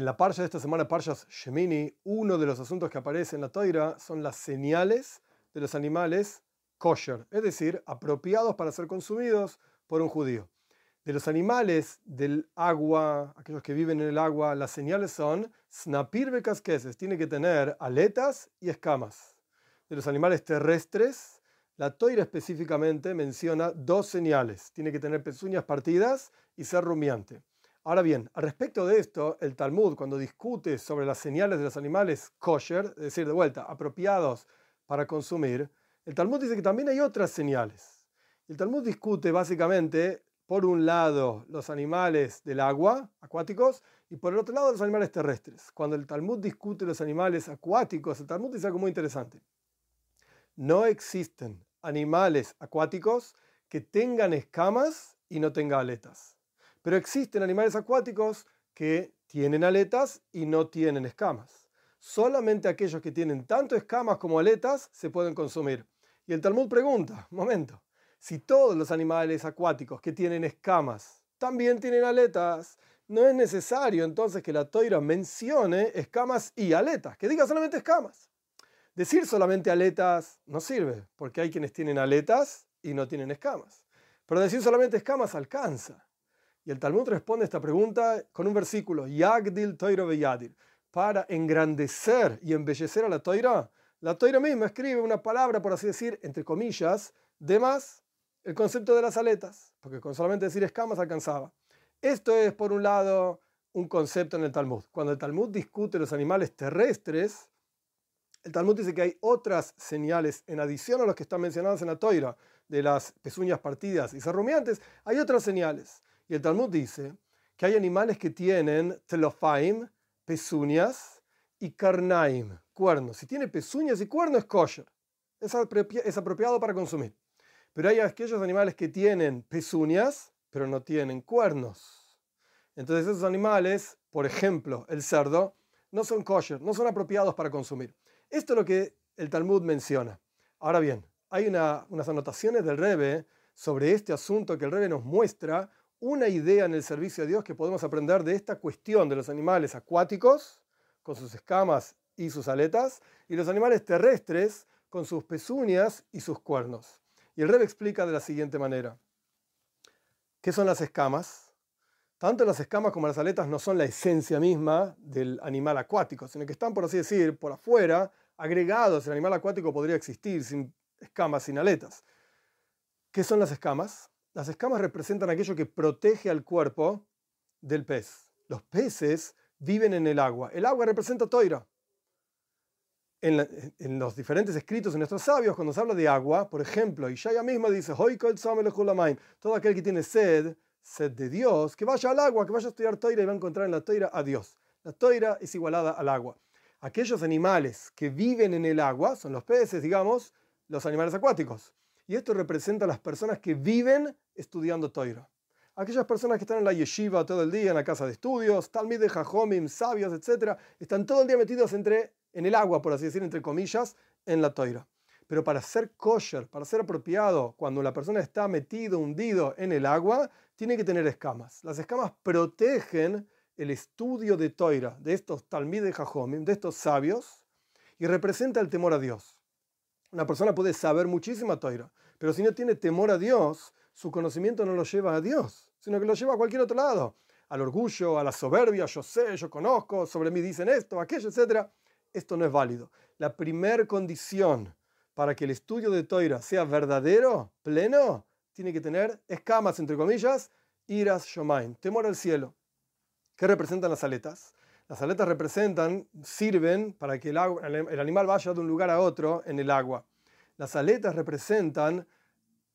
En la parsha de esta semana, Parshas Shemini, uno de los asuntos que aparece en la toira son las señales de los animales kosher, es decir, apropiados para ser consumidos por un judío. De los animales del agua, aquellos que viven en el agua, las señales son snapir becasqueses, tiene que tener aletas y escamas. De los animales terrestres, la toira específicamente menciona dos señales, tiene que tener pezuñas partidas y ser rumiante. Ahora bien, al respecto de esto, el Talmud, cuando discute sobre las señales de los animales kosher, es decir, de vuelta, apropiados para consumir, el Talmud dice que también hay otras señales. El Talmud discute básicamente, por un lado, los animales del agua, acuáticos, y por el otro lado, los animales terrestres. Cuando el Talmud discute los animales acuáticos, el Talmud dice algo muy interesante. No existen animales acuáticos que tengan escamas y no tengan aletas. Pero existen animales acuáticos que tienen aletas y no tienen escamas. Solamente aquellos que tienen tanto escamas como aletas se pueden consumir. Y el Talmud pregunta, un momento, si todos los animales acuáticos que tienen escamas también tienen aletas, no es necesario entonces que la toira mencione escamas y aletas, que diga solamente escamas. Decir solamente aletas no sirve, porque hay quienes tienen aletas y no tienen escamas. Pero decir solamente escamas alcanza. Y el Talmud responde esta pregunta con un versículo, Yagdil Toiro Beyadir, para engrandecer y embellecer a la Toira. La Toira misma escribe una palabra, por así decir, entre comillas, de más el concepto de las aletas, porque con solamente decir escamas alcanzaba. Esto es, por un lado, un concepto en el Talmud. Cuando el Talmud discute los animales terrestres, el Talmud dice que hay otras señales en adición a los que están mencionados en la toira, de las pezuñas partidas y rumiantes, hay otras señales. Y el Talmud dice que hay animales que tienen telofaim, pezuñas, y karnaim, cuernos. Si tiene pezuñas y cuernos es kosher, es, es apropiado para consumir. Pero hay aquellos animales que tienen pezuñas, pero no tienen cuernos. Entonces esos animales, por ejemplo, el cerdo, no son kosher, no son apropiados para consumir. Esto es lo que el Talmud menciona. Ahora bien, hay unas anotaciones del Rebe sobre este asunto que el Rebe nos muestra una idea en el servicio a Dios que podemos aprender de esta cuestión de los animales acuáticos, con sus escamas y sus aletas, y los animales terrestres, con sus pezuñas y sus cuernos. Y el Rebbe explica de la siguiente manera. ¿Qué son las escamas? Tanto las escamas como las aletas no son la esencia misma del animal acuático, sino que están, por así decir, por afuera, agregados. El animal acuático podría existir sin escamas, sin aletas. ¿Qué son las escamas? Las escamas representan aquello que protege al cuerpo del pez. Los peces viven en el agua. El agua representa toira. En, los diferentes escritos de nuestros sabios, cuando se habla de agua, por ejemplo, Ishaya misma dice, todo aquel que tiene sed, sed de Dios, que vaya al agua, que vaya a estudiar toira y va a encontrar en la toira a Dios. La toira es igualada al agua. Aquellos animales que viven en el agua son los peces, digamos, los animales acuáticos. Y esto representa a las personas que viven estudiando Toira. Aquellas personas que están en la yeshiva todo el día, en la casa de estudios, talmid de jajomim, sabios, etc., están todo el día metidos entre, en el agua, por así decir, entre comillas, en la Toira. Pero para ser kosher, para ser apropiado, cuando la persona está metido, hundido en el agua, tiene que tener escamas. Las escamas protegen el estudio de Toira, de estos talmid de jajomim, de estos sabios, y representa el temor a Dios. Una persona puede saber muchísima toira, pero si no tiene temor a Dios, su conocimiento no lo lleva a Dios, sino que lo lleva a cualquier otro lado, al orgullo, a la soberbia, yo sé, yo conozco, sobre mí dicen esto, aquello, etc. Esto no es válido. La primera condición para que el estudio de toira sea verdadero, pleno, tiene que tener escamas, entre comillas, iras shomain, temor al cielo. ¿Qué representan las aletas? Las aletas representan, sirven para que el, animal vaya de un lugar a otro en el agua. Las aletas representan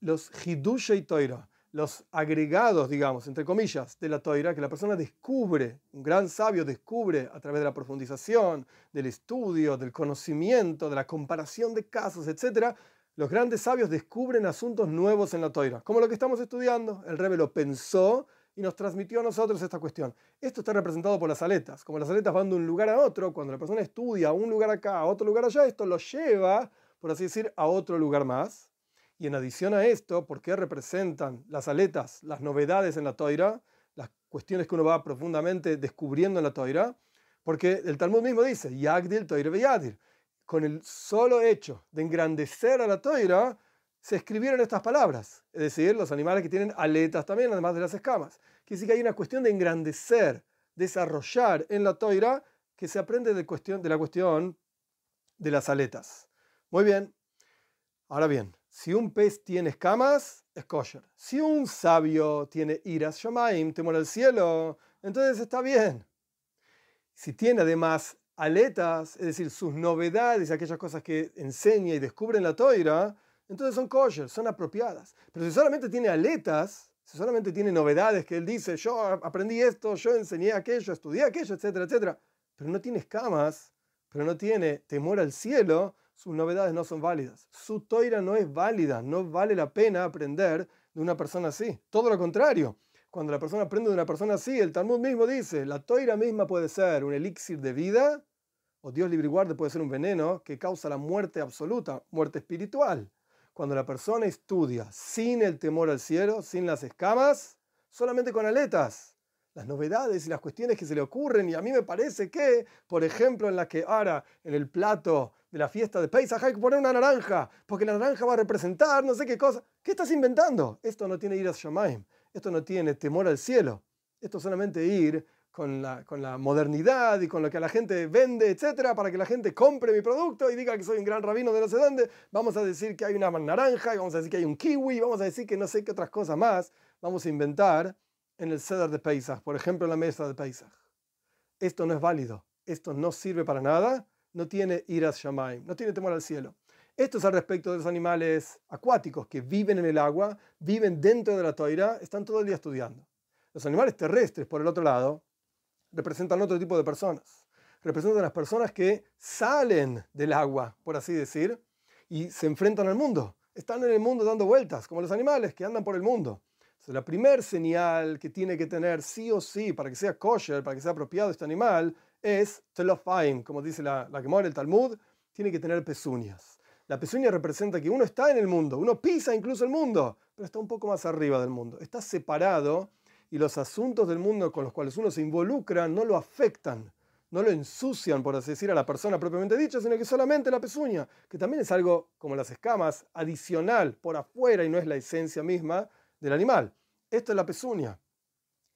los hidusha y toira, los agregados, digamos, entre comillas, de la toira, que la persona descubre, un gran sabio descubre a través de la profundización, del estudio, del conocimiento, de la comparación de casos, etc. Los grandes sabios descubren asuntos nuevos en la toira, como lo que estamos estudiando. El rebe lo pensó y nos transmitió a nosotros esta cuestión. Esto está representado por las aletas. Como las aletas van de un lugar a otro, cuando la persona estudia un lugar acá, a otro lugar allá, esto lo lleva, por así decir, a otro lugar más. Y en adición a esto, ¿por qué representan las aletas las novedades en la toira? Las cuestiones que uno va profundamente descubriendo en la toira. Porque el Talmud mismo dice, Yagdil Toire Beyadir. Con el solo hecho de engrandecer a la toira, se escribieron estas palabras. Es decir, los animales que tienen aletas también, además de las escamas. Quiere decir que hay una cuestión de engrandecer, desarrollar en la toira, que se aprende de, la cuestión de las aletas. Muy bien. Ahora bien, si un pez tiene escamas, es kosher. Si un sabio tiene iras shamaim, temor al cielo, entonces está bien. Si tiene además aletas, es decir, sus novedades, aquellas cosas que enseña y descubre en la toira, entonces son kosher, son apropiadas. Pero si solamente tiene aletas, si solamente tiene novedades que él dice, yo aprendí esto, yo enseñé aquello, estudié aquello, etcétera, etcétera, pero no tiene escamas, pero no tiene temor al cielo, sus novedades no son válidas. Su toira no es válida, no vale la pena aprender de una persona así. Todo lo contrario. Cuando la persona aprende de una persona así, el Talmud mismo dice, la toira misma puede ser un elixir de vida, o Dios libre y guarde puede ser un veneno que causa la muerte absoluta, muerte espiritual. Cuando la persona estudia sin el temor al cielo, sin las escamas, solamente con aletas, las novedades y las cuestiones que se le ocurren, y a mí me parece que, por ejemplo, en la que ahora en el plato de la fiesta de Pesach hay que poner una naranja, porque la naranja va a representar no sé qué cosa. ¿Qué estás inventando? Esto no tiene ir a Shamaim, esto no tiene temor al cielo, esto solamente ir con la, modernidad y con lo que la gente vende, etcétera, para que la gente compre mi producto y diga que soy un gran rabino de no sé dónde. Vamos a decir que hay una naranja, vamos a decir que hay un kiwi, vamos a decir que no sé qué otras cosas más vamos a inventar en el ceder de Pesach, por ejemplo en la mesa de Pesach. Esto no es válido, esto no sirve para nada, no tiene iras shamaim, no tiene temor al cielo. Esto es al respecto de los animales acuáticos que viven en el agua, viven dentro de la toira, están todo el día estudiando. Los animales terrestres, por el otro lado, representan otro tipo de personas. Representan las personas que salen del agua, por así decir, y se enfrentan al mundo. Están en el mundo dando vueltas, como los animales que andan por el mundo. la primera señal que tiene que tener sí o sí para que sea kosher, para que sea apropiado este animal, es telofaim, como dice la, la Gemara el Talmud, tiene que tener pezuñas. La pezuña representa que uno está en el mundo, uno pisa incluso el mundo, pero está un poco más arriba del mundo. Está separado y los asuntos del mundo con los cuales uno se involucra no lo afectan, no lo ensucian, por así decir, a la persona propiamente dicha, sino que solamente la pezuña, que también es algo como las escamas, adicional por afuera y no es la esencia misma del animal. Esto es la pezuña.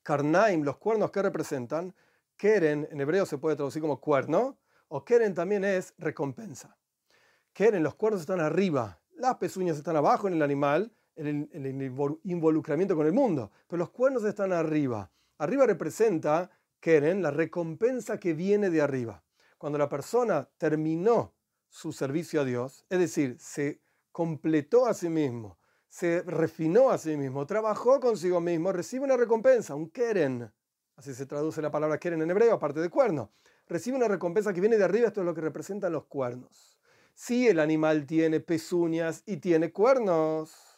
Karnaim, los cuernos que representan, Keren en hebreo se puede traducir como cuerno, o Keren también es recompensa. Keren, los cuernos están arriba, las pezuñas están abajo en el animal, el, involucramiento con el mundo, pero los cuernos están arriba. Arriba representa, Keren, la recompensa que viene de arriba. Cuando la persona terminó su servicio a Dios, es decir, se completó a sí mismo, se refinó a sí mismo, trabajó consigo mismo, recibe una recompensa, un Keren. Así se traduce la palabra Keren en hebreo, aparte de cuerno. Recibe una recompensa que viene de arriba, esto es lo que representan los cuernos. Si el animal tiene pezuñas y tiene cuernos,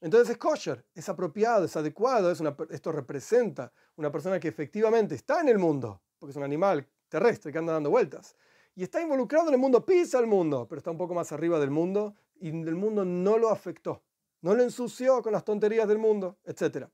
entonces es kosher, es apropiado, es adecuado, esto representa una persona que efectivamente está en el mundo, porque es un animal terrestre que anda dando vueltas, y está involucrado en el mundo, pisa el mundo, pero está un poco más arriba del mundo y el mundo no lo afectó, no lo ensució con las tonterías del mundo, etc.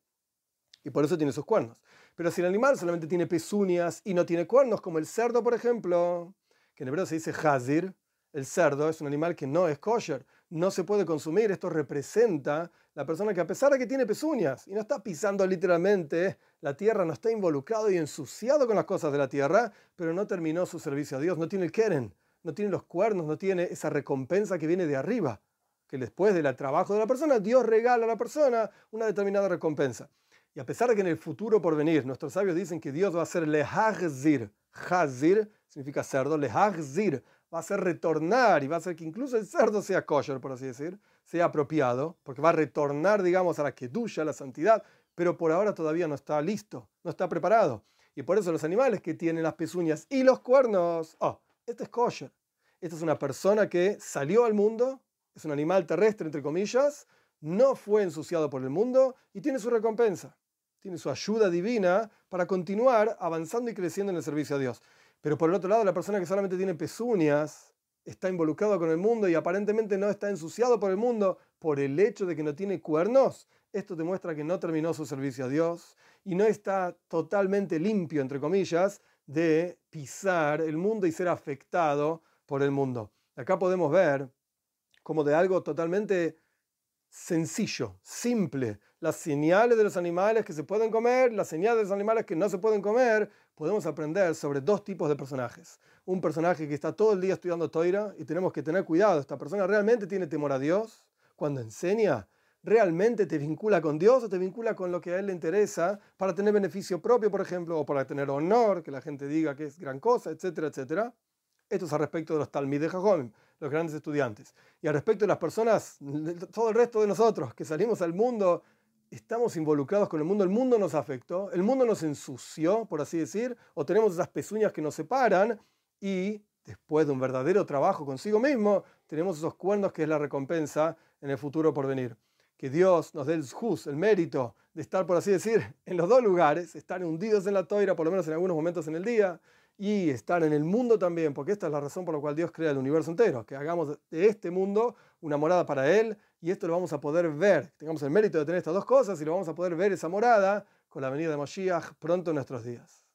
Y por eso tiene sus cuernos. Pero si el animal solamente tiene pezuñas y no tiene cuernos, como el cerdo, por ejemplo, que en hebreo se dice hazir, el cerdo es un animal que no es kosher, no se puede consumir. Esto representa la persona que a pesar de que tiene pezuñas y no está pisando literalmente la tierra, no está involucrado y ensuciado con las cosas de la tierra, pero no terminó su servicio a Dios, no tiene el keren, no tiene los cuernos, no tiene esa recompensa que viene de arriba, que después del trabajo de la persona, Dios regala a la persona una determinada recompensa. Y a pesar de que en el futuro por venir, nuestros sabios dicen que Dios va a hacer lehazir, hazir significa cerdo, lehazir, va a hacer retornar y va a hacer que incluso el cerdo sea kosher, por así decir, sea apropiado, porque va a retornar, digamos, a la kedusha, a la santidad, pero por ahora todavía no está listo, no está preparado. Y por eso los animales que tienen las pezuñas y los cuernos, oh, este es kosher. Esta es una persona que salió al mundo, es un animal terrestre, entre comillas, no fue ensuciado por el mundo y tiene su recompensa, tiene su ayuda divina para continuar avanzando y creciendo en el servicio a Dios. Pero por el otro lado, la persona que solamente tiene pezuñas está involucrado con el mundo y aparentemente no está ensuciado por el mundo por el hecho de que no tiene cuernos. Esto demuestra que no terminó su servicio a Dios y no está totalmente limpio, entre comillas, de pisar el mundo y ser afectado por el mundo. Acá podemos ver como de algo totalmente sencillo, simple, las señales de los animales que se pueden comer, las señales de los animales que no se pueden comer, podemos aprender sobre dos tipos de personajes. Un personaje que está todo el día estudiando Toira y tenemos que tener cuidado, esta persona realmente tiene temor a Dios cuando enseña, realmente te vincula con Dios o te vincula con lo que a él le interesa para tener beneficio propio, por ejemplo, o para tener honor, que la gente diga que es gran cosa, etcétera, etcétera. Esto es al respecto de los Talmid de Jajom, los grandes estudiantes. Y al respecto de las personas, todo el resto de nosotros que salimos al mundo, estamos involucrados con el mundo, el mundo nos afectó, el mundo nos ensució, por así decir, o tenemos esas pezuñas que nos separan y después de un verdadero trabajo consigo mismo, tenemos esos cuernos que es la recompensa en el futuro por venir. Que Dios nos dé el juz, el mérito de estar, por así decir, en los dos lugares, estar hundidos en la toira, por lo menos en algunos momentos en el día, y estar en el mundo también, porque esta es la razón por la cual Dios crea el universo entero, que hagamos de este mundo una morada para Él, y esto lo vamos a poder ver, tengamos el mérito de tener estas dos cosas, y lo vamos a poder ver esa morada con la venida de Moshiach pronto en nuestros días.